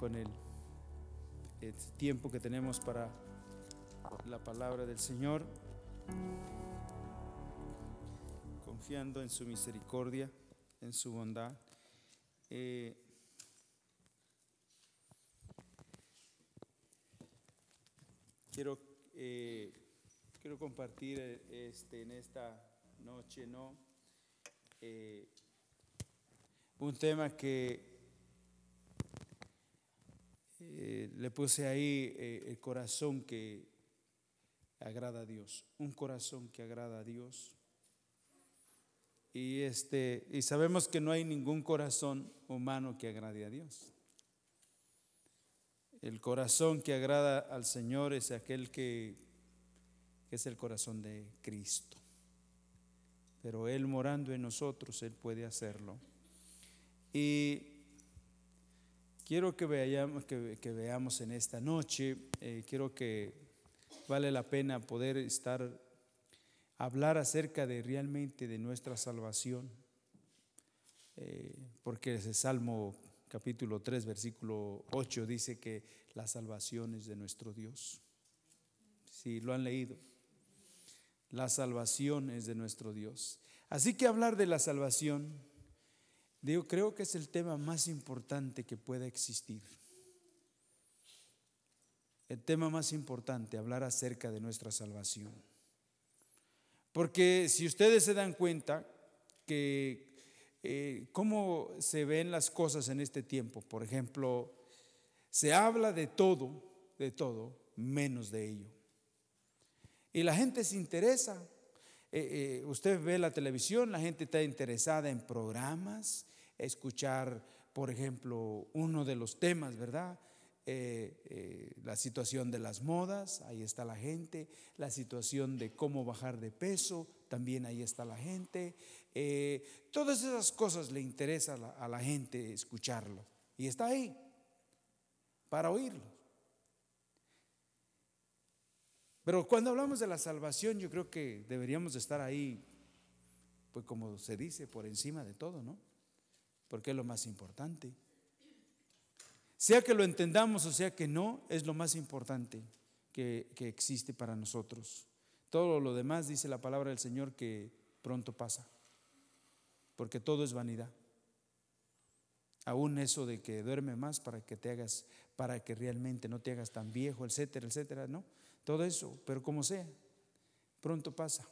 con el, tiempo que tenemos para la palabra del Señor, confiando en su misericordia, en su bondad. Eh, quiero, eh, quiero compartir eh, este, en esta noche, ¿no? Un tema que eh, le puse ahí eh, el corazón que agrada a Dios, un corazón que agrada a Dios. Y este y sabemos que no hay ningún corazón humano que agrade a Dios. El corazón que agrada al Señor es aquel que, que es el corazón de Cristo. Pero Él morando en nosotros, Él puede hacerlo. Y quiero que veamos, que, veamos en esta noche, eh, quiero que vale la pena poder estar, hablar acerca de realmente de nuestra salvación, eh, porque ese Salmo capítulo 3, versículo 8 dice que la salvación es de nuestro Dios. Si lo han leído, la salvación es de nuestro Dios. Así que hablar de la salvación, yo creo que es el tema más importante que pueda existir. El tema más importante, hablar acerca de nuestra salvación. Porque si ustedes se dan cuenta que eh, cómo se ven las cosas en este tiempo, por ejemplo, se habla de todo, de todo, menos de ello. Y la gente se interesa. Eh, eh, usted ve la televisión, la gente está interesada en programas, escuchar, por ejemplo, uno de los temas, ¿verdad? Eh, eh, la situación de las modas, ahí está la gente, la situación de cómo bajar de peso, también ahí está la gente. Eh, todas esas cosas le interesa a la, a la gente escucharlo y está ahí para oírlo. Pero cuando hablamos de la salvación, yo creo que deberíamos de estar ahí, pues como se dice, por encima de todo, ¿no? Porque es lo más importante. Sea que lo entendamos o sea que no, es lo más importante que, que existe para nosotros. Todo lo demás dice la palabra del Señor que pronto pasa, porque todo es vanidad. Aún eso de que duerme más para que te hagas, para que realmente no te hagas tan viejo, etcétera, etcétera, no. Todo eso, pero como sea, pronto pasa.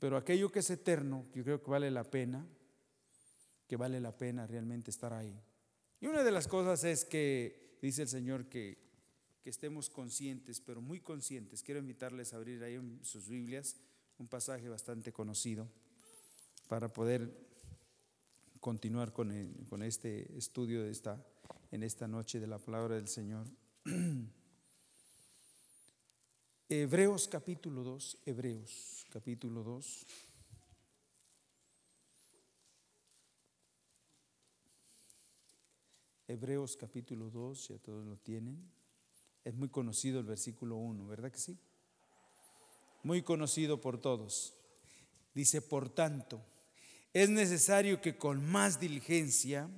Pero aquello que es eterno, yo creo que vale la pena, que vale la pena realmente estar ahí. Y una de las cosas es que dice el Señor que, que estemos conscientes, pero muy conscientes. Quiero invitarles a abrir ahí en sus Biblias un pasaje bastante conocido para poder continuar con, con este estudio de esta, en esta noche de la palabra del Señor. Hebreos capítulo 2, Hebreos capítulo 2. Hebreos capítulo 2, ya todos lo tienen. Es muy conocido el versículo 1, ¿verdad que sí? Muy conocido por todos. Dice, por tanto, es necesario que con más diligencia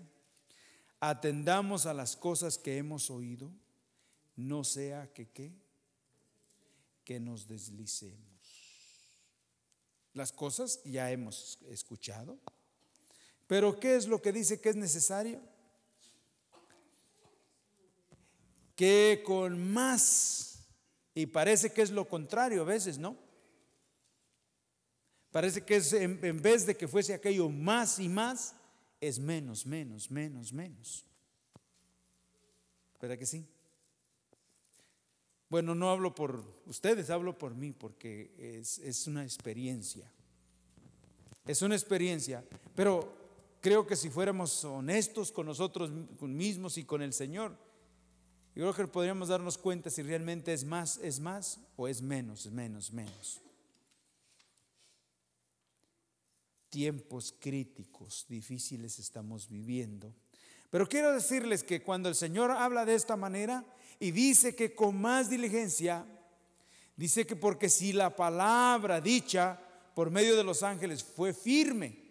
atendamos a las cosas que hemos oído, no sea que qué, que nos deslicemos. Las cosas ya hemos escuchado, pero ¿qué es lo que dice que es necesario? Que con más, y parece que es lo contrario a veces, ¿no? Parece que es en, vez de que fuese aquello más y más, es menos, menos, menos, menos. ¿Verdad que sí? Bueno, no hablo por ustedes, hablo por mí, porque es, es una experiencia. Es una experiencia, pero creo que si fuéramos honestos con nosotros mismos y con el Señor, yo creo que podríamos darnos cuenta si realmente es más, es más o es menos, menos, menos. Tiempos críticos, difíciles estamos viviendo. Pero quiero decirles que cuando el Señor habla de esta manera y dice que con más diligencia, dice que porque si la palabra dicha por medio de los ángeles fue firme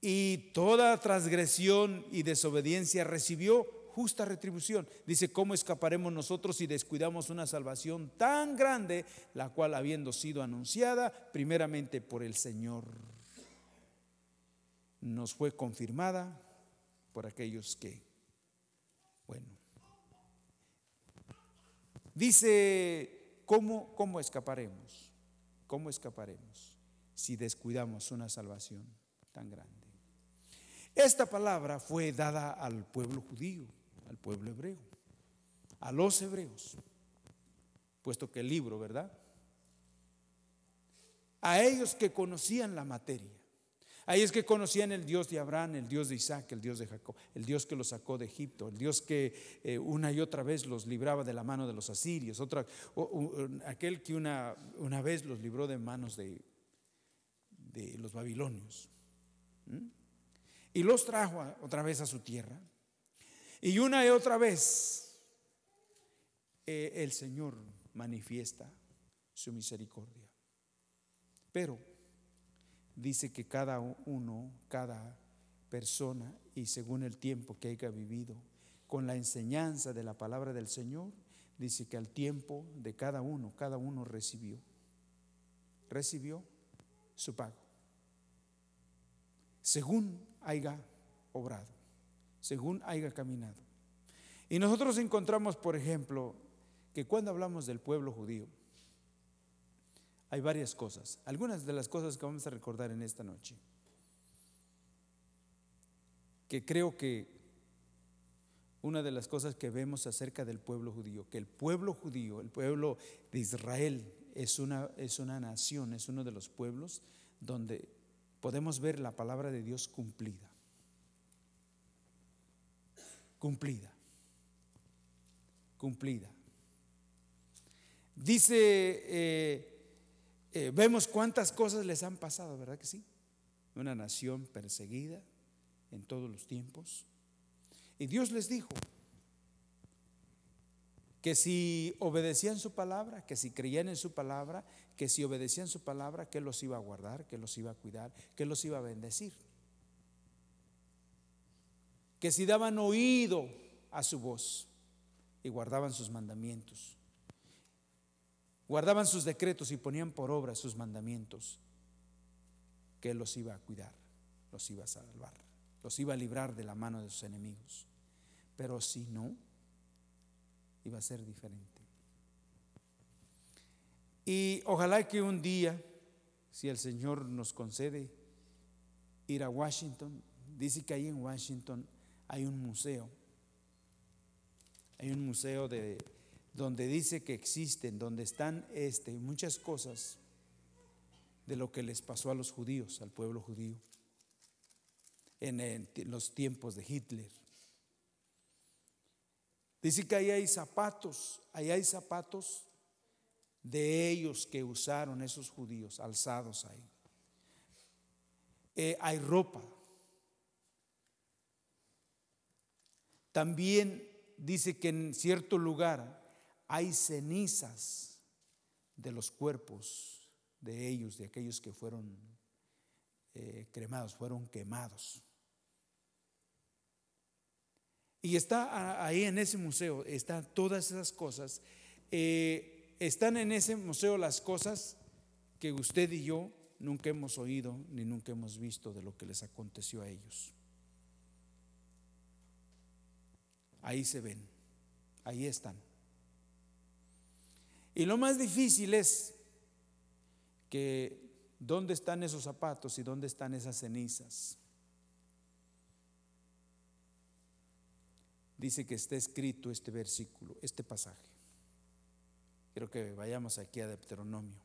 y toda transgresión y desobediencia recibió justa retribución. Dice, ¿cómo escaparemos nosotros si descuidamos una salvación tan grande, la cual habiendo sido anunciada primeramente por el Señor, nos fue confirmada por aquellos que, bueno, dice, ¿cómo, cómo escaparemos? ¿Cómo escaparemos si descuidamos una salvación tan grande? Esta palabra fue dada al pueblo judío, al pueblo hebreo, a los hebreos, puesto que el libro, ¿verdad? A ellos que conocían la materia. Ahí es que conocían el Dios de Abraham, el Dios de Isaac, el Dios de Jacob, el Dios que los sacó de Egipto, el Dios que eh, una y otra vez los libraba de la mano de los asirios, otra, aquel que una, una, vez los libró de manos de los babilonios. Y los trajo otra vez a su tierra. Y una y otra vez eh, el Señor manifiesta su misericordia. Pero dice que cada uno, cada persona, y según el tiempo que haya vivido, con la enseñanza de la palabra del Señor, dice que al tiempo de cada uno, cada uno recibió, recibió su pago, según haya obrado, según haya caminado. Y nosotros encontramos, por ejemplo, que cuando hablamos del pueblo judío, hay varias cosas, algunas de las cosas que vamos a recordar en esta noche, que creo que una de las cosas que vemos acerca del pueblo judío, que el pueblo judío, el pueblo de Israel, es una, es una nación, es uno de los pueblos donde podemos ver la palabra de Dios cumplida. Cumplida. Cumplida. Dice eh, eh, vemos cuántas cosas les han pasado, ¿verdad que sí? Una nación perseguida en todos los tiempos. Y Dios les dijo que si obedecían su palabra, que si creían en su palabra, que si obedecían su palabra, que los iba a guardar, que los iba a cuidar, que los iba a bendecir. Que si daban oído a su voz y guardaban sus mandamientos, guardaban sus decretos y ponían por obra sus mandamientos, que Él los iba a cuidar, los iba a salvar, los iba a librar de la mano de sus enemigos. Pero si no, iba a ser diferente. Y ojalá que un día, si el Señor nos concede ir a Washington, dice que ahí en Washington hay un museo, hay un museo de donde dice que existen, donde están este, muchas cosas de lo que les pasó a los judíos, al pueblo judío, en, los tiempos de Hitler. Dice que ahí hay zapatos, ahí hay zapatos de ellos que usaron esos judíos, alzados ahí. Eh, hay ropa. También dice que en cierto lugar hay cenizas de los cuerpos de ellos, de aquellos que fueron eh, cremados, fueron quemados. Y está ahí en ese museo, están todas esas cosas. Eh, están en ese museo las cosas que usted y yo nunca hemos oído ni nunca hemos visto de lo que les aconteció a ellos. Ahí se ven, ahí están. Y lo más difícil es que dónde están esos zapatos y dónde están esas cenizas. Dice que está escrito este versículo, este pasaje. Quiero que vayamos aquí a Deuteronomio.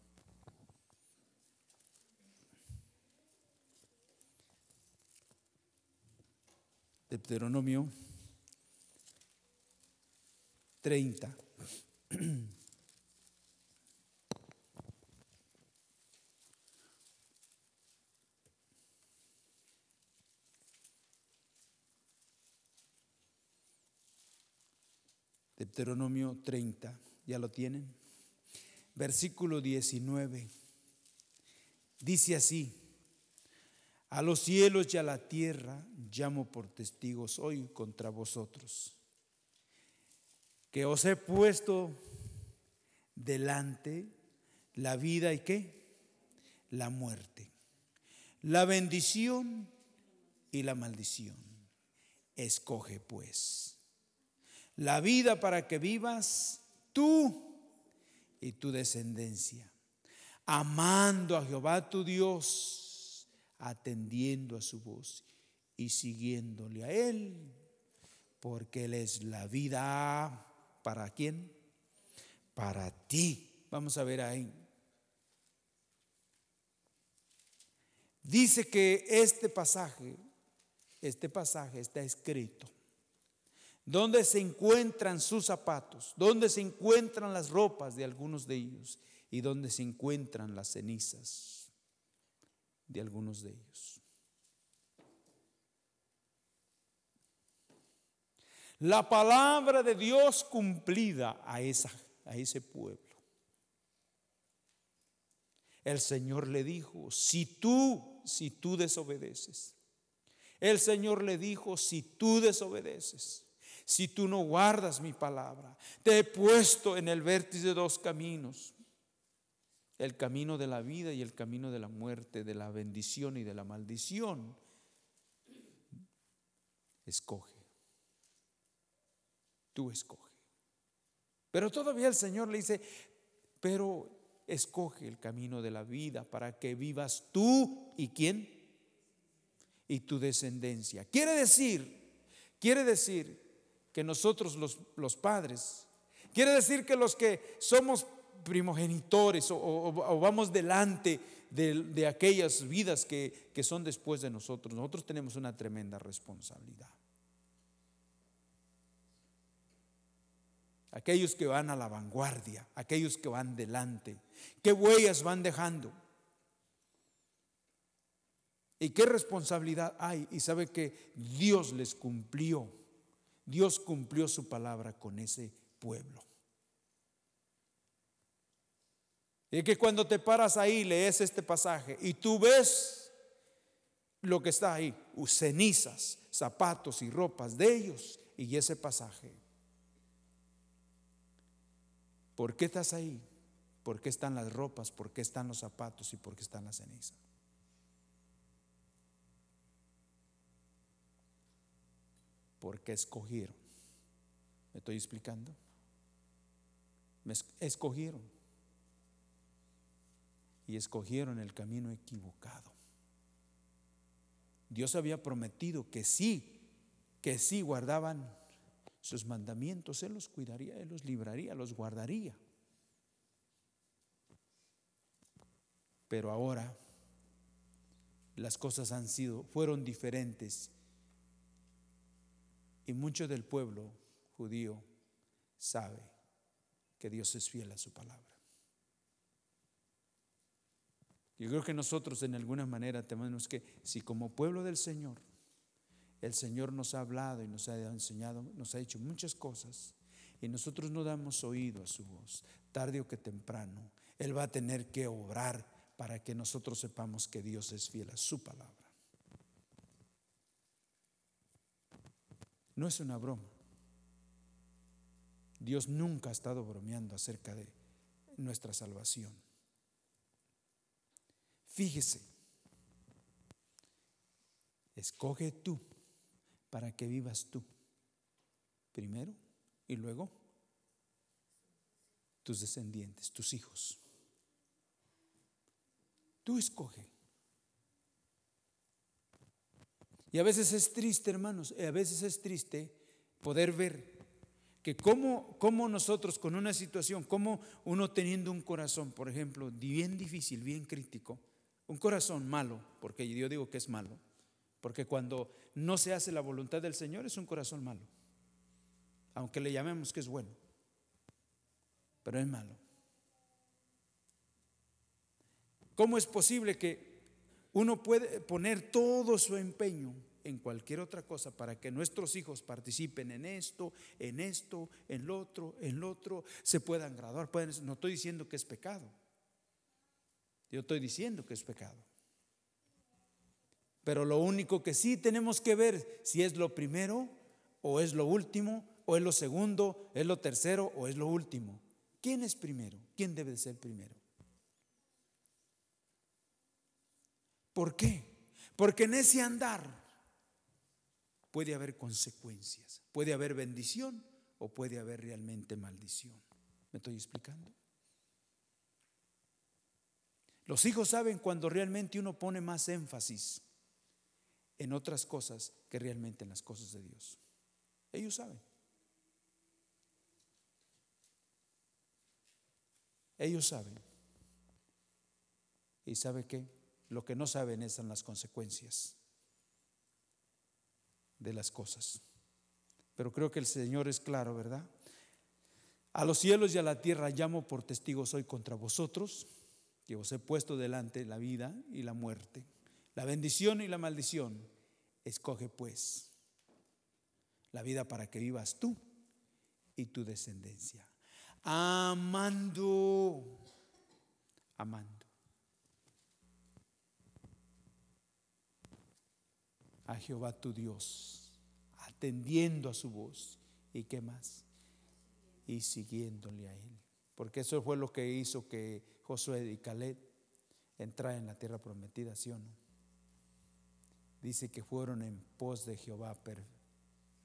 Deuteronomio 30. Deuteronomio 30, ¿ya lo tienen? Versículo 19. Dice así, A los cielos y a la tierra llamo por testigos hoy contra vosotros, que os he puesto delante la vida y qué? La muerte, la bendición y la maldición. Escoge pues la vida para que vivas tú y tu descendencia, amando a Jehová tu Dios atendiendo a su voz y siguiéndole a Él, porque Él es la vida. ¿Para quién? Para ti. Vamos a ver ahí. Dice que este pasaje, este pasaje está escrito. ¿Dónde se encuentran sus zapatos? ¿Dónde se encuentran las ropas de algunos de ellos? ¿Y dónde se encuentran las cenizas? de algunos de ellos. La palabra de Dios cumplida a, ese pueblo. El Señor le dijo, si tú, si tú desobedeces. El Señor le dijo, si tú desobedeces, si tú no guardas mi palabra, te he puesto en el vértice de dos caminos el camino de la vida y el camino de la muerte, de la bendición y de la maldición. Escoge. Tú escoge. Pero todavía el Señor le dice, pero escoge el camino de la vida para que vivas tú y quién? Y tu descendencia. Quiere decir, quiere decir que nosotros los, los padres, quiere decir que los que somos primogenitores o, vamos delante de, aquellas vidas que, que son después de nosotros. Nosotros tenemos una tremenda responsabilidad. Aquellos que van a la vanguardia, aquellos que van delante, ¿qué huellas van dejando? ¿Y qué responsabilidad hay? Y sabe que Dios les cumplió, Dios cumplió su palabra con ese pueblo. Y que cuando te paras ahí, lees este pasaje y tú ves lo que está ahí, cenizas, zapatos y ropas de ellos y ese pasaje. ¿Por qué estás ahí? ¿Por qué están las ropas? ¿Por qué están los zapatos? ¿Y por qué están las cenizas? Porque escogieron. ¿Me estoy explicando? Me escogieron y escogieron el camino equivocado. Dios había prometido que sí, que sí guardaban sus mandamientos, Él los cuidaría, Él los libraría, los guardaría. Pero ahora las cosas han sido, fueron diferentes y mucho del pueblo judío sabe que Dios es fiel a su palabra. Yo creo que nosotros en alguna manera tenemos que, si como pueblo del Señor, el Señor nos ha hablado y nos ha enseñado, nos ha dicho muchas cosas, y nosotros no damos oído a su voz, tarde o que temprano, Él va a tener que obrar para que nosotros sepamos que Dios es fiel a su palabra. No es una broma. Dios nunca ha estado bromeando acerca de nuestra salvación. Fíjese, escoge tú para que vivas tú primero y luego tus descendientes, tus hijos. Tú escoge. Y a veces es triste, hermanos, a veces es triste poder ver que como, como nosotros con una situación, como uno teniendo un corazón, por ejemplo, bien difícil, bien crítico, un corazón malo, porque yo digo que es malo, porque cuando no se hace la voluntad del Señor es un corazón malo, aunque le llamemos que es bueno, pero es malo. ¿Cómo es posible que uno puede poner todo su empeño en cualquier otra cosa para que nuestros hijos participen en esto, en esto, en lo otro, en lo otro, se puedan graduar? no estoy diciendo que es pecado. Yo estoy diciendo que es pecado. Pero lo único que sí tenemos que ver si es lo primero o es lo último o es lo segundo, es lo tercero o es lo último. ¿Quién es primero? ¿Quién debe ser primero? ¿Por qué? Porque en ese andar puede haber consecuencias, puede haber bendición o puede haber realmente maldición. ¿Me estoy explicando? Los hijos saben cuando realmente uno pone más énfasis en otras cosas que realmente en las cosas de Dios. Ellos saben. Ellos saben. ¿Y sabe qué? Lo que no saben es en las consecuencias de las cosas. Pero creo que el Señor es claro, ¿verdad? A los cielos y a la tierra llamo por testigos hoy contra vosotros, que os he puesto delante la vida y la muerte, la bendición y la maldición. Escoge pues la vida para que vivas tú y tu descendencia. Amando, amando. A Jehová tu Dios, atendiendo a su voz. ¿Y qué más? Y siguiéndole a él. Porque eso fue lo que hizo que Josué y Caleb entraran en la tierra prometida, ¿sí o no? Dice que fueron en pos de Jehová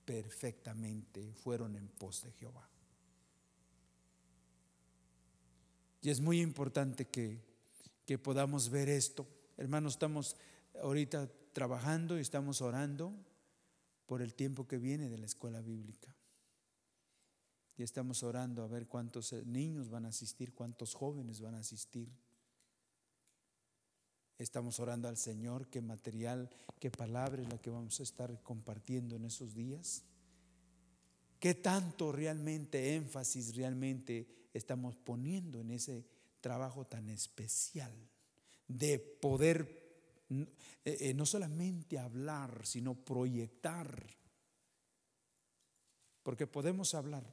perfectamente, fueron en pos de Jehová. Y es muy importante que, que podamos ver esto. Hermanos, estamos ahorita trabajando y estamos orando por el tiempo que viene de la escuela bíblica. Y estamos orando a ver cuántos niños van a asistir, cuántos jóvenes van a asistir. Estamos orando al Señor qué material, qué palabra es la que vamos a estar compartiendo en esos días. ¿Qué tanto realmente énfasis realmente estamos poniendo en ese trabajo tan especial de poder eh, eh, no solamente hablar, sino proyectar? Porque podemos hablar,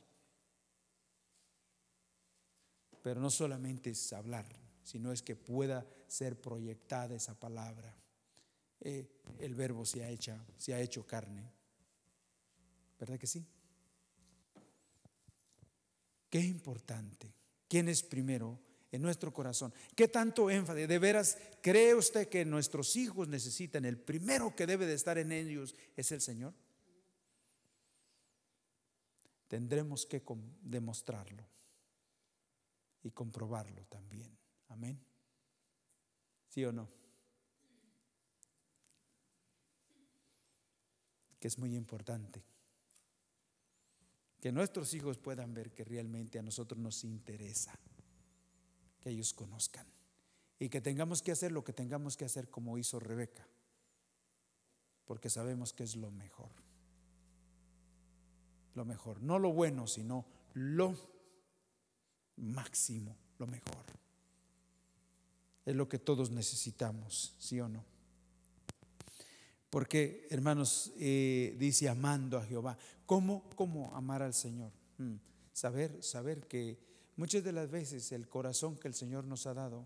pero no solamente es hablar, sino es que pueda ser proyectada esa palabra. Eh, el verbo se ha, hecho, se ha hecho carne. ¿Verdad que sí? Qué importante. ¿Quién es primero en nuestro corazón? ¿Qué tanto énfasis? ¿De veras cree usted que nuestros hijos necesitan el primero que debe de estar en ellos es el Señor? Tendremos que demostrarlo y comprobarlo también. Amén. ¿Sí o no? Que es muy importante. Que nuestros hijos puedan ver que realmente a nosotros nos interesa que ellos conozcan. Y que tengamos que hacer lo que tengamos que hacer como hizo Rebeca. Porque sabemos que es lo mejor. Lo mejor. No lo bueno, sino lo máximo, lo mejor. Es lo que todos necesitamos, ¿sí o no? Porque, hermanos, eh, dice amando a Jehová. ¿Cómo, ¿Cómo amar al Señor? Hmm, saber, saber que muchas de las veces el corazón que el Señor nos ha dado,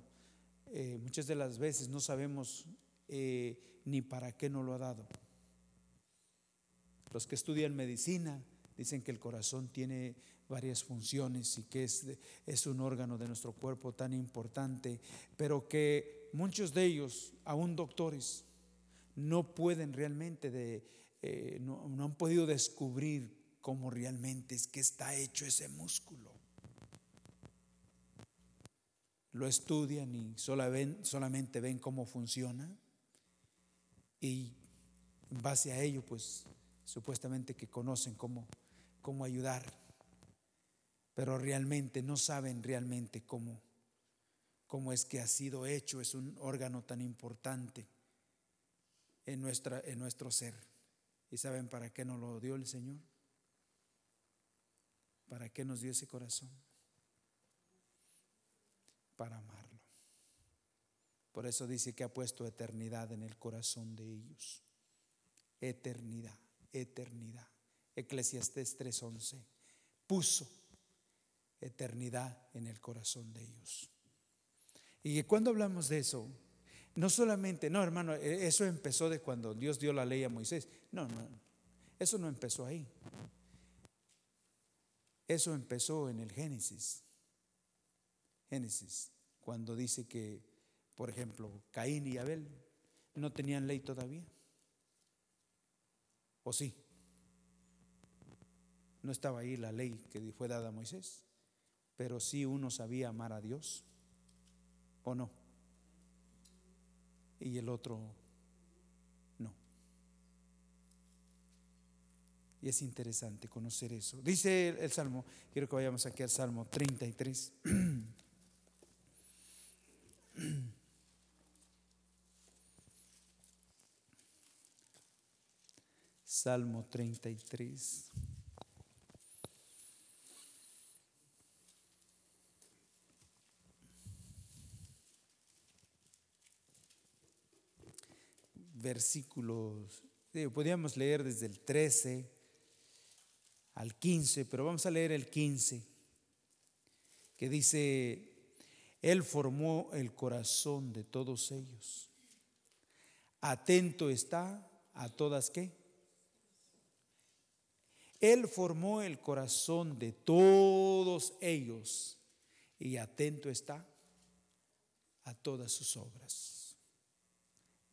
eh, muchas de las veces no sabemos eh, ni para qué nos lo ha dado. Los que estudian medicina dicen que el corazón tiene varias funciones y que es, es un órgano de nuestro cuerpo tan importante, pero que muchos de ellos, aún doctores, no pueden realmente, de, eh, no, han podido descubrir cómo realmente es que está hecho ese músculo. Lo estudian y solamente ven cómo funciona y en base a ello, pues supuestamente que conocen cómo, cómo ayudar pero realmente no saben realmente cómo, cómo es que ha sido hecho, es un órgano tan importante en, nuestra, en nuestro ser. ¿Y saben para qué nos lo dio el Señor? ¿Para qué nos dio ese corazón? Para amarlo. Por eso dice que ha puesto eternidad en el corazón de ellos. Eternidad, eternidad. Eclesiastés 3:11. Puso eternidad en el corazón de ellos. Y cuando hablamos de eso, No solamente, no hermano, e, eso empezó de cuando Dios dio la ley a Moisés. No, no, eso no empezó ahí. Eso empezó en el Génesis. Génesis, cuando dice que, por ejemplo, Caín y Abel no tenían ley todavía. ¿O sí? No estaba ahí la ley que fue dada a Moisés, pero sí uno sabía amar a Dios, ¿o no? Y el otro no. Y es interesante conocer eso. Dice el, Salmo, quiero que vayamos aquí al Salmo 33. Salmo 33. Versículos, podríamos leer desde el 13 al 15, pero vamos a leer el 15, que dice, Él formó el corazón de todos ellos. Atento está a todas qué? Él formó el corazón de todos ellos y atento está a todas sus obras.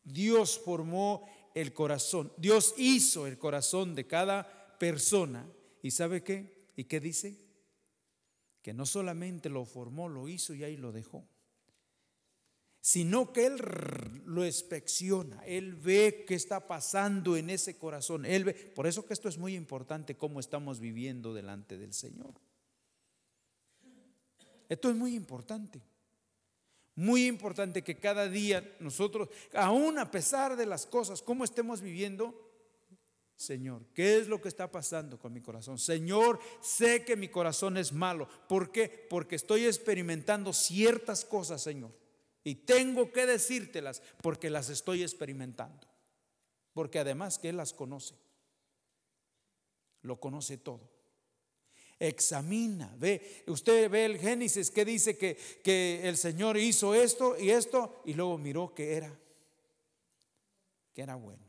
Dios formó el corazón, Dios hizo el corazón de cada persona. ¿Y sabe qué? ¿Y qué dice? Que no solamente lo formó, lo hizo y ahí lo dejó sino que Él lo inspecciona, Él ve qué está pasando en ese corazón, Él ve, por eso que esto es muy importante, cómo estamos viviendo delante del Señor. Esto es muy importante, muy importante que cada día nosotros, aún a pesar de las cosas, cómo estemos viviendo, Señor, ¿qué es lo que está pasando con mi corazón? Señor, sé que mi corazón es malo. ¿Por qué? Porque estoy experimentando ciertas cosas, Señor y tengo que decírtelas porque las estoy experimentando. Porque además que Él las conoce. Lo conoce todo. Examina, ve, usted ve el Génesis que dice que, que el Señor hizo esto y esto y luego miró que era, que era bueno.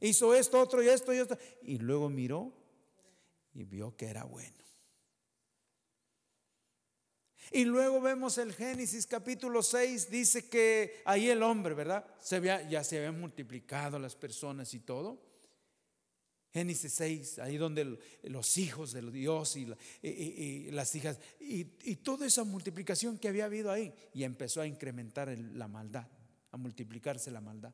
Hizo esto, otro y esto y esto y luego miró y vio que era bueno. Y luego vemos el Génesis capítulo 6, dice que ahí el hombre, ¿verdad? Se ya se habían multiplicado las personas y todo. Génesis 6, ahí donde los hijos de Dios y, las hijas, y, toda esa multiplicación que había habido ahí, y empezó a incrementar la maldad, a multiplicarse la maldad.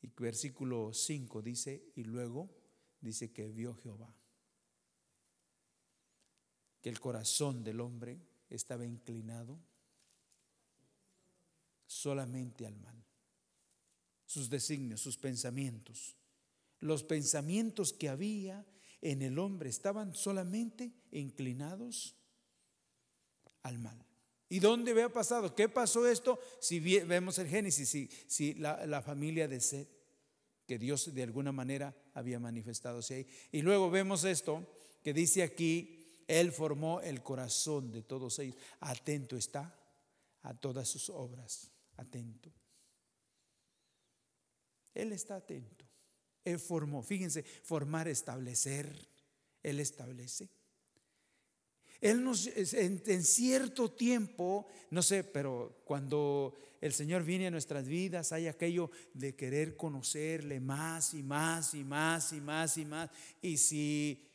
Y versículo 5 dice, y luego dice que vio Jehová que el corazón del hombre estaba inclinado solamente al mal. Sus designios, sus pensamientos, los pensamientos que había en el hombre estaban solamente inclinados al mal. ¿Y dónde había pasado? ¿Qué pasó esto? Si vemos el Génesis, si, la, familia de Seth, que Dios de alguna manera había manifestado ahí. Y luego vemos esto que dice aquí él formó el corazón de todos ellos. Atento está a todas sus obras. Atento. Él está atento. Él formó. Fíjense, formar, establecer. Él establece. Él nos, en, cierto tiempo, no sé, pero cuando el Señor viene a nuestras vidas, hay aquello de querer conocerle más y más y más y más y más. Y si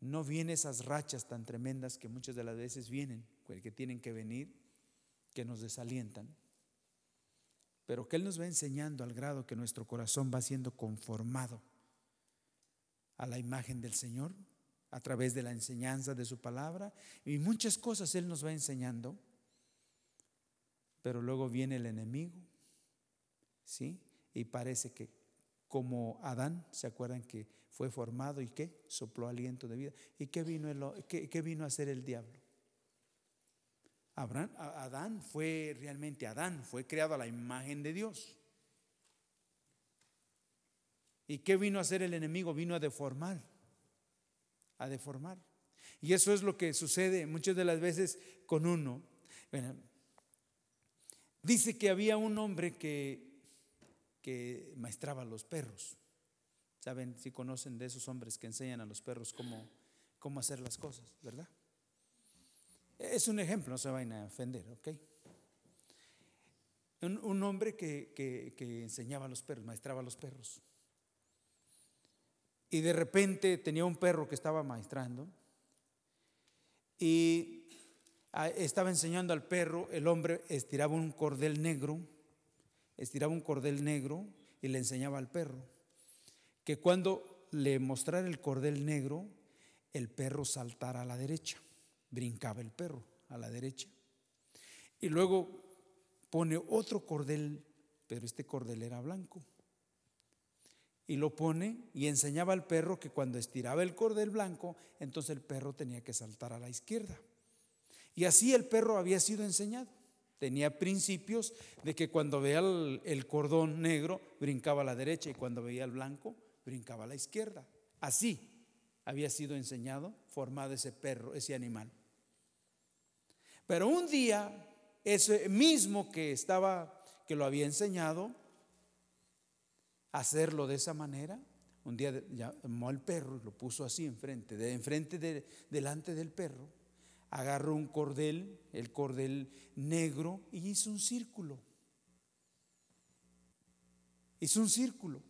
no vienen esas rachas tan tremendas que muchas de las veces vienen, que tienen que venir, que nos desalientan. Pero que Él nos va enseñando al grado que nuestro corazón va siendo conformado a la imagen del Señor a través de la enseñanza de su palabra y muchas cosas Él nos va enseñando. Pero luego viene el enemigo, ¿sí? Y parece que como Adán, ¿se acuerdan que fue formado y qué? Sopló aliento de vida. ¿Y qué vino, qué, vino a hacer el diablo? Adán fue realmente Adán, fue creado a la imagen de Dios. ¿Y qué vino a hacer el enemigo? Vino a deformar, a deformar. Y eso es lo que sucede muchas de las veces con uno. Dice que había un hombre que, que maestraba a los perros. Saben, si conocen de esos hombres que enseñan a los perros cómo, cómo hacer las cosas, ¿verdad? Es un ejemplo, no se vayan a ofender, ¿ok? Un, hombre que, que, enseñaba a los perros, maestraba a los perros. Y de repente tenía un perro que estaba maestrando y estaba enseñando al perro, el hombre estiraba un cordel negro, estiraba un cordel negro y le enseñaba al perro que cuando le mostrara el cordel negro, el perro saltara a la derecha, brincaba el perro a la derecha. Y luego pone otro cordel, pero este cordel era blanco. Y lo pone y enseñaba al perro que cuando estiraba el cordel blanco, entonces el perro tenía que saltar a la izquierda. Y así el perro había sido enseñado. Tenía principios de que cuando veía el, cordón negro, brincaba a la derecha y cuando veía el blanco, brincaba a la izquierda. Así había sido enseñado, formado ese perro, ese animal. Pero un día, ese mismo que estaba, que lo había enseñado, hacerlo de esa manera, un día llamó al perro y lo puso así enfrente, de enfrente de, delante del perro agarró un cordel, el cordel negro, y hizo un círculo. Hizo un círculo.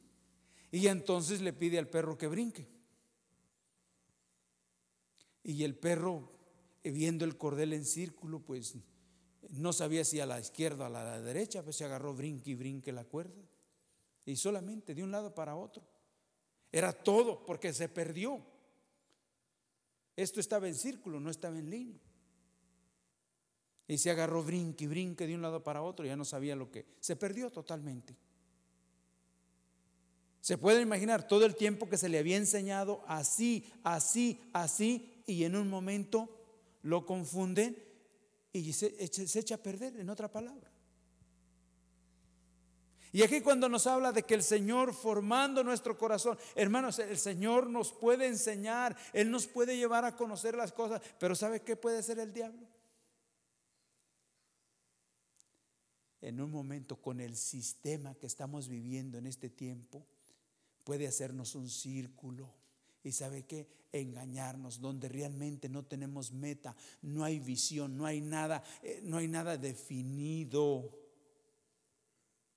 Y entonces le pide al perro que brinque. Y el perro, eh, viendo el cordel en círculo, pues no sabía si a la izquierda o a la derecha, pues se agarró brinque y brinque la cuerda. Y solamente de un lado para otro. Era todo porque se perdió. Esto estaba en círculo, no estaba en línea. Y se agarró brinque y brinque de un lado para otro, ya no sabía lo que. Se perdió totalmente. Se puede imaginar todo el tiempo que se le había enseñado así, así, así, y en un momento lo confunden y se, se echa a perder, en otra palabra. Y aquí cuando nos habla de que el Señor formando nuestro corazón, hermanos, el Señor nos puede enseñar, Él nos puede llevar a conocer las cosas, pero ¿sabe qué puede ser el diablo? En un momento con el sistema que estamos viviendo en este tiempo, puede hacernos un círculo. Y sabe qué? Engañarnos, donde realmente no tenemos meta, no hay visión, no hay nada, eh, no hay nada definido.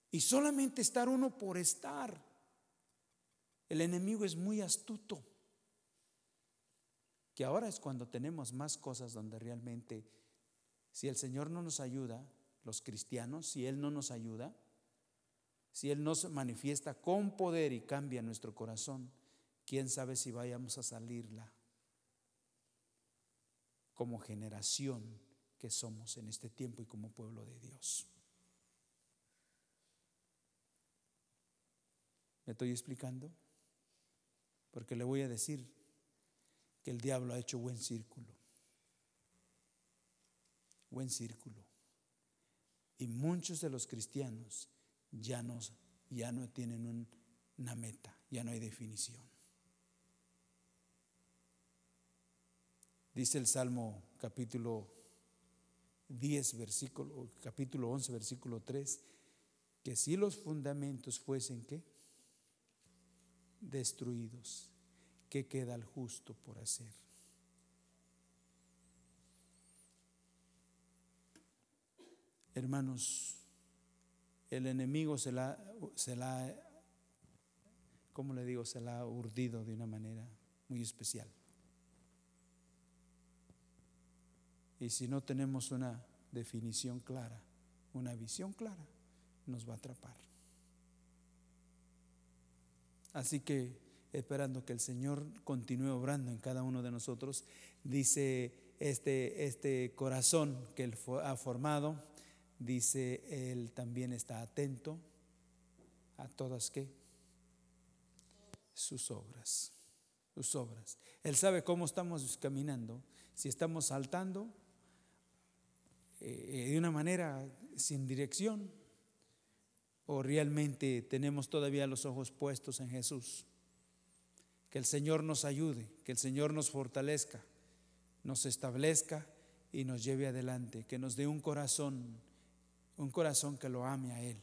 Y solamente estar uno por estar. El enemigo es muy astuto. Que ahora es cuando tenemos más cosas donde realmente, si el Señor no nos ayuda, los cristianos, si Él no nos ayuda, si Él nos manifiesta con poder y cambia nuestro corazón, quién sabe si vayamos a salirla como generación que somos en este tiempo y como pueblo de Dios. ¿Me estoy explicando? Porque le voy a decir que el diablo ha hecho buen círculo. Buen círculo. Y muchos de los cristianos ya no, ya no tienen una meta, ya no hay definición. Dice el Salmo capítulo 10, versículo, capítulo 11, versículo 3, que si los fundamentos fuesen qué? destruidos, ¿qué queda al justo por hacer? Hermanos, el enemigo se la, se la, ¿cómo le digo? Se la ha urdido de una manera muy especial. Y si no tenemos una definición clara, una visión clara, nos va a atrapar. Así que esperando que el Señor continúe obrando en cada uno de nosotros, dice este, este corazón que Él ha formado, dice Él también está atento a todas que sus obras, sus obras. Él sabe cómo estamos caminando, si estamos saltando eh, de una manera sin dirección, o realmente tenemos todavía los ojos puestos en Jesús. Que el Señor nos ayude, que el Señor nos fortalezca, nos establezca y nos lleve adelante, que nos dé un corazón, un corazón que lo ame a Él,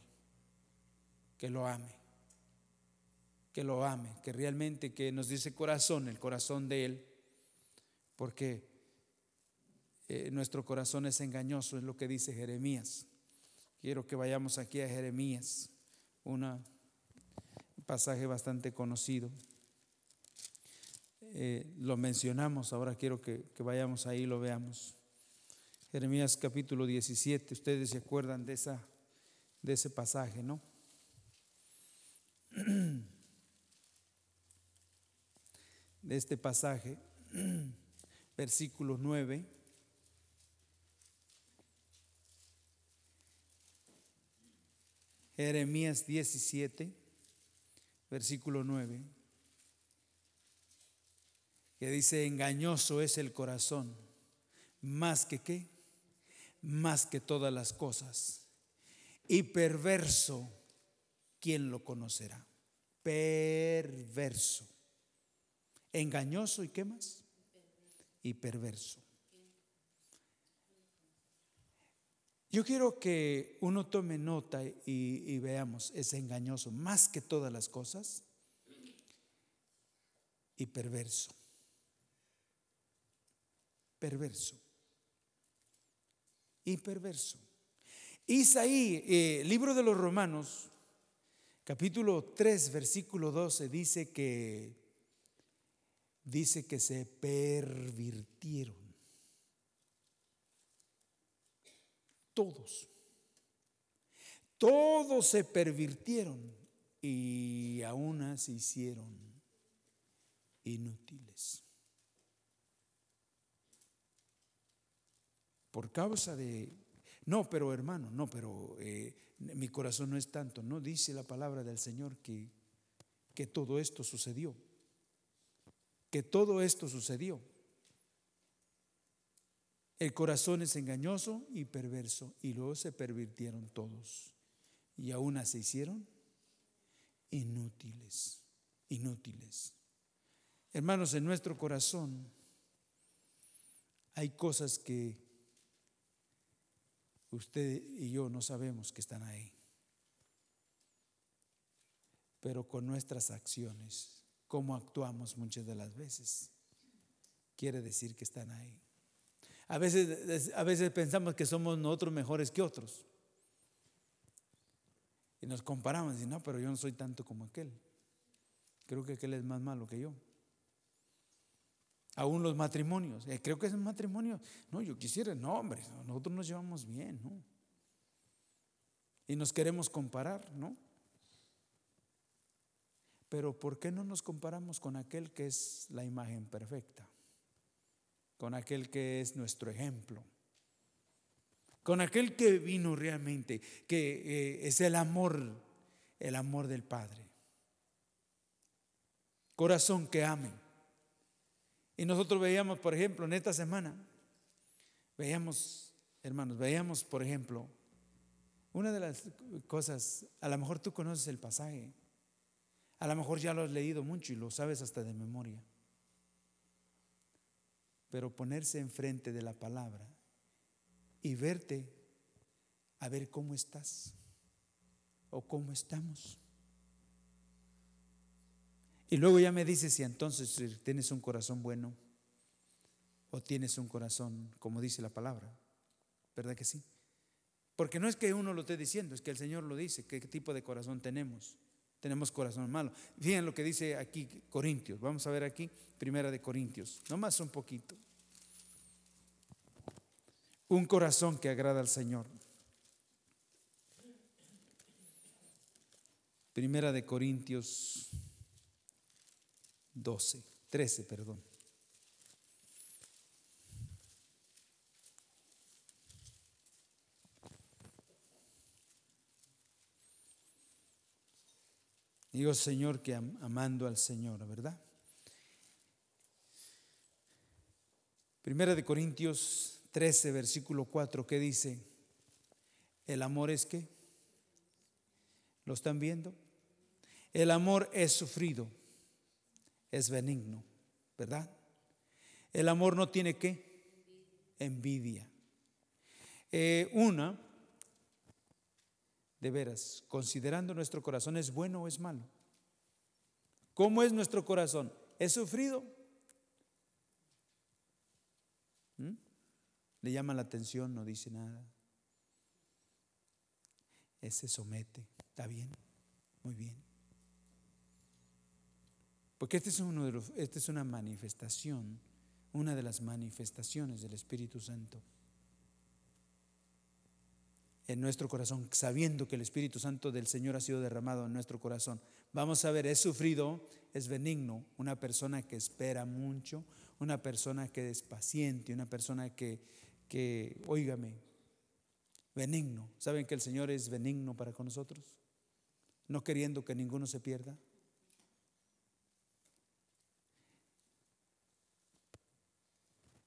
que lo ame, que lo ame, que realmente que nos dice corazón, el corazón de Él, porque eh, nuestro corazón es engañoso, es lo que dice Jeremías. Quiero que vayamos aquí a Jeremías, un pasaje bastante conocido. Eh, lo mencionamos, ahora quiero que, que vayamos ahí y lo veamos. Jeremías capítulo 17, ustedes se acuerdan de, esa, de ese pasaje, ¿no? De este pasaje, versículo 9. Jeremías 17, versículo 9, que dice, engañoso es el corazón, más que qué, más que todas las cosas. Y perverso, ¿quién lo conocerá? Perverso. Engañoso y qué más? Y perverso. Yo quiero que uno tome nota y, veamos, es engañoso más que todas las cosas y perverso. Perverso y perverso. Isaí, eh, libro de los Romanos, capítulo 3, versículo 12, dice que dice que se pervirtieron. Todos. Todos se pervirtieron y aún se hicieron inútiles. por causa de... No, pero hermano, no, pero eh, mi corazón no es tanto. No dice la palabra del Señor que, que todo esto sucedió. Que todo esto sucedió. El corazón es engañoso y perverso y luego se pervirtieron todos y aún se hicieron inútiles, inútiles. Hermanos, en nuestro corazón hay cosas que Usted y yo no sabemos que están ahí. Pero con nuestras acciones, cómo actuamos muchas de las veces, quiere decir que están ahí. A veces, a veces pensamos que somos nosotros mejores que otros. Y nos comparamos y no, pero yo no soy tanto como aquel. Creo que aquel es más malo que yo aún los matrimonios. Eh, creo que es un matrimonio. No, yo quisiera, no, hombre, nosotros nos llevamos bien, ¿no? Y nos queremos comparar, ¿no? Pero ¿por qué no nos comparamos con aquel que es la imagen perfecta? Con aquel que es nuestro ejemplo. Con aquel que vino realmente, que eh, es el amor, el amor del Padre. Corazón que amen y nosotros veíamos, por ejemplo, en esta semana, veíamos, hermanos, veíamos, por ejemplo, una de las cosas, a lo mejor tú conoces el pasaje, a lo mejor ya lo has leído mucho y lo sabes hasta de memoria, pero ponerse enfrente de la palabra y verte a ver cómo estás o cómo estamos. Y luego ya me dices si entonces tienes un corazón bueno o tienes un corazón, como dice la palabra. ¿Verdad que sí? Porque no es que uno lo esté diciendo, es que el Señor lo dice, qué tipo de corazón tenemos. Tenemos corazón malo. Fíjense lo que dice aquí Corintios. Vamos a ver aquí, primera de Corintios. Nomás un poquito. Un corazón que agrada al Señor. Primera de Corintios 12, 13, perdón. Digo, Señor, que amando al Señor, ¿verdad? Primera de Corintios 13, versículo 4, ¿qué dice? El amor es que, ¿lo están viendo? El amor es sufrido es benigno, ¿verdad? El amor no tiene qué? Envidia. Eh, una, de veras, considerando nuestro corazón, ¿es bueno o es malo? ¿Cómo es nuestro corazón? ¿Es sufrido? ¿Mm? Le llama la atención, no dice nada. Ese somete, está bien, muy bien. Porque este es, uno de los, este es una manifestación, una de las manifestaciones del Espíritu Santo en nuestro corazón, sabiendo que el Espíritu Santo del Señor ha sido derramado en nuestro corazón. Vamos a ver, es sufrido, es benigno, una persona que espera mucho, una persona que es paciente, una persona que, que oígame, benigno. ¿Saben que el Señor es benigno para con nosotros? No queriendo que ninguno se pierda.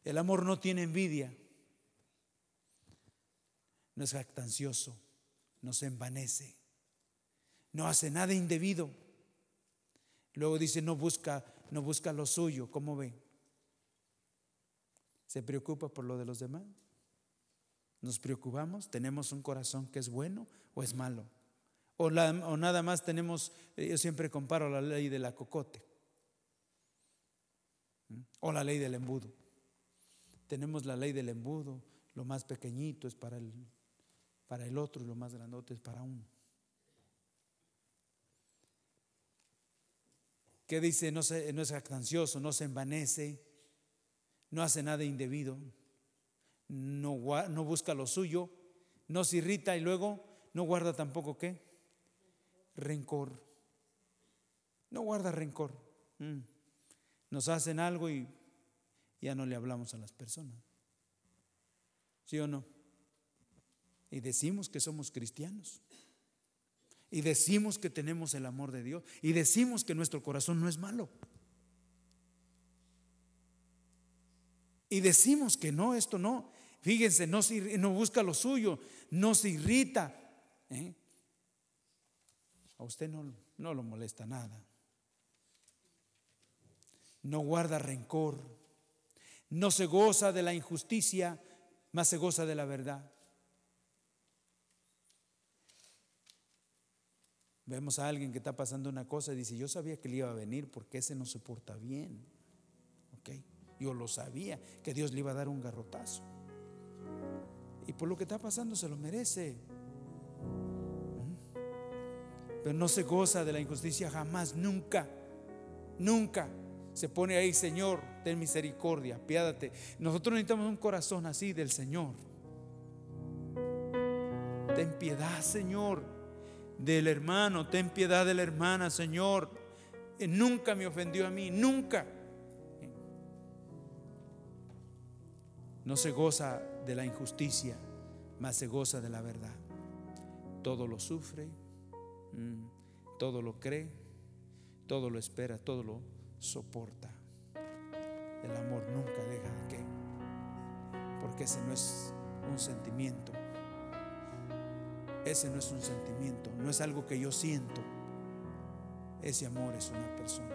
El amor no tiene envidia no es jactancioso, no se envanece, no hace nada indebido. Luego dice, no busca, no busca lo suyo, ¿cómo ve? ¿Se preocupa por lo de los demás? ¿Nos preocupamos? ¿Tenemos un corazón que es bueno o es malo? O, o nada más tenemos, eh, yo siempre comparo la ley de la cocote o la ley del embudo. Tenemos la ley del embudo, lo más pequeñito es para el para el otro y lo más grandote es para uno. ¿Qué dice? No, se, no es jactancioso, no se envanece, no hace nada indebido, no, no busca lo suyo, no se irrita y luego no guarda tampoco qué? Rencor. No guarda rencor. Mm. Nos hacen algo y ya no le hablamos a las personas. ¿Sí o no? Y decimos que somos cristianos. Y decimos que tenemos el amor de Dios. Y decimos que nuestro corazón no es malo. Y decimos que no, esto no. Fíjense, no, no busca lo suyo, no se irrita. ¿eh? A usted no, no lo molesta nada. No guarda rencor. No se goza de la injusticia, más se goza de la verdad. Vemos a alguien que está pasando una cosa y dice, yo sabía que le iba a venir porque ese no se porta bien. ¿Ok? Yo lo sabía, que Dios le iba a dar un garrotazo. Y por lo que está pasando se lo merece. ¿Mm? Pero no se goza de la injusticia jamás, nunca, nunca. Se pone ahí, Señor, ten misericordia, piádate. Nosotros necesitamos un corazón así del Señor. Ten piedad, Señor del hermano, ten piedad de la hermana, Señor. Eh, nunca me ofendió a mí, nunca. No se goza de la injusticia, mas se goza de la verdad. Todo lo sufre, mm, todo lo cree, todo lo espera, todo lo soporta. El amor nunca deja de qué, porque ese no es un sentimiento, ese no es un sentimiento, no es algo que yo siento. Ese amor es una persona.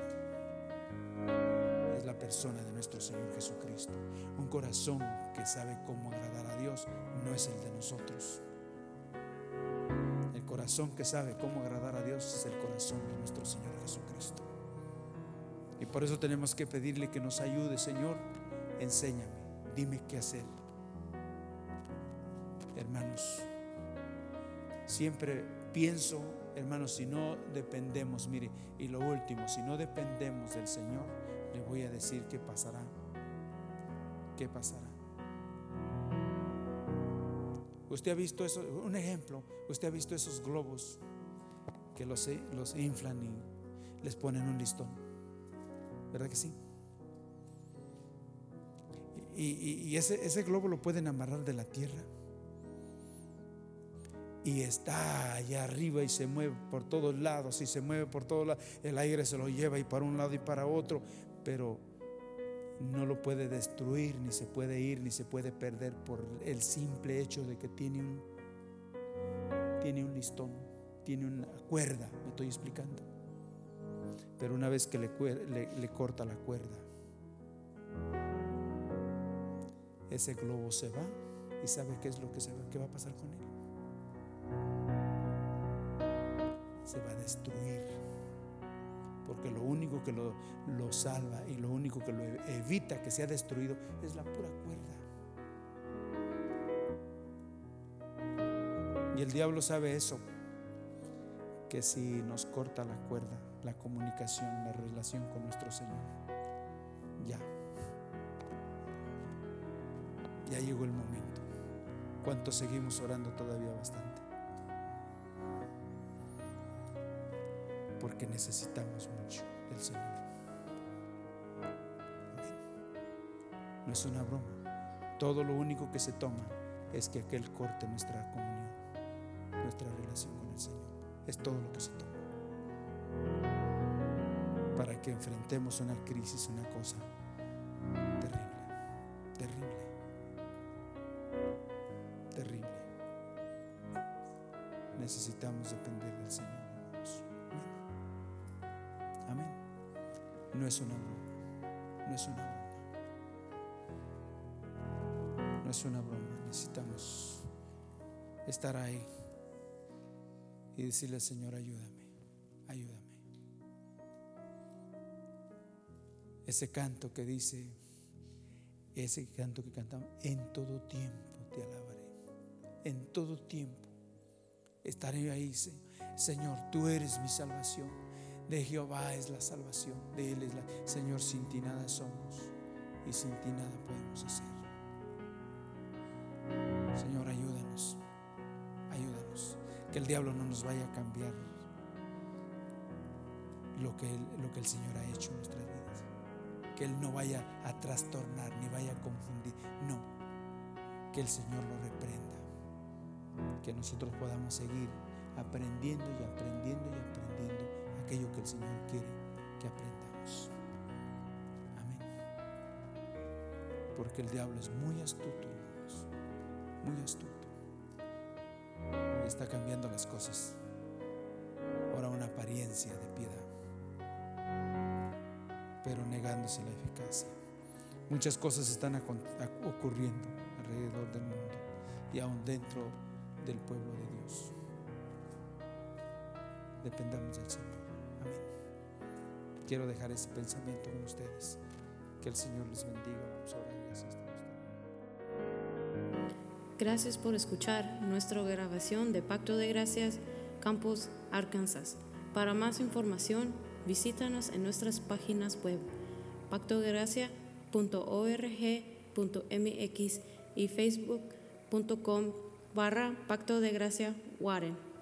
Es la persona de nuestro Señor Jesucristo. Un corazón que sabe cómo agradar a Dios no es el de nosotros. El corazón que sabe cómo agradar a Dios es el corazón de nuestro Señor Jesucristo. Y por eso tenemos que pedirle que nos ayude, Señor, enséñame, dime qué hacer. Hermanos, Siempre pienso, hermanos, si no dependemos, mire, y lo último, si no dependemos del Señor, le voy a decir qué pasará. ¿Qué pasará? Usted ha visto eso, un ejemplo, usted ha visto esos globos que los, inflan y les ponen un listón. ¿Verdad que sí? Y, ese, ese globo lo pueden amarrar de la tierra y está allá arriba y se mueve por todos lados y se mueve por todos lados. El aire se lo lleva y para un lado y para otro, pero no lo puede destruir, ni se puede ir, ni se puede perder por el simple hecho de que tiene un, tiene un listón, tiene una cuerda, me estoy explicando. Pero una vez que le, le corta la cuerda, ese globo se va y sabe qué es lo que, se va, qué va a pasar con él se va a destruir. Porque lo único que lo, lo salva y lo único que lo evita que sea destruido es la pura cuerda. Y el diablo sabe eso, que si nos corta la cuerda, la comunicación, la relación con nuestro Señor, ya, ya llegó el momento. ¿Cuánto seguimos orando todavía bastante? Porque necesitamos mucho del Señor. No es una broma. Todo lo único que se toma es que aquel corte nuestra comunión, nuestra relación con el Señor. Es todo lo que se toma. Para que enfrentemos una crisis, una cosa decirle, Señor, ayúdame, ayúdame. Ese canto que dice, ese canto que cantamos, en todo tiempo te alabaré, en todo tiempo estaré ahí, Señor. tú eres mi salvación. De Jehová es la salvación. De Él es la. Señor, sin ti nada somos y sin ti nada podemos hacer. Señor, ayúdanos. Que el diablo no nos vaya a cambiar lo que, lo que el Señor ha hecho en nuestras vidas. Que Él no vaya a trastornar ni vaya a confundir. No. Que el Señor lo reprenda que nosotros podamos seguir aprendiendo y aprendiendo y aprendiendo aquello que el Señor quiere que aprendamos. Amén. Porque el diablo es muy astuto, hermanos, muy astuto. Está cambiando las cosas. Ahora una apariencia de piedad, pero negándose la eficacia. Muchas cosas están ocurriendo alrededor del mundo y aún dentro del pueblo de Dios. Dependamos del Señor. Amén. Quiero dejar ese pensamiento con ustedes. Que el Señor les bendiga. Vamos a orar. Gracias. Por escuchar nuestra grabación de Pacto de Gracias, Campus, Arkansas. Para más información, visítanos en nuestras páginas web pactodegracia.org.mx y facebook.com barra Pacto de Gracia Warren.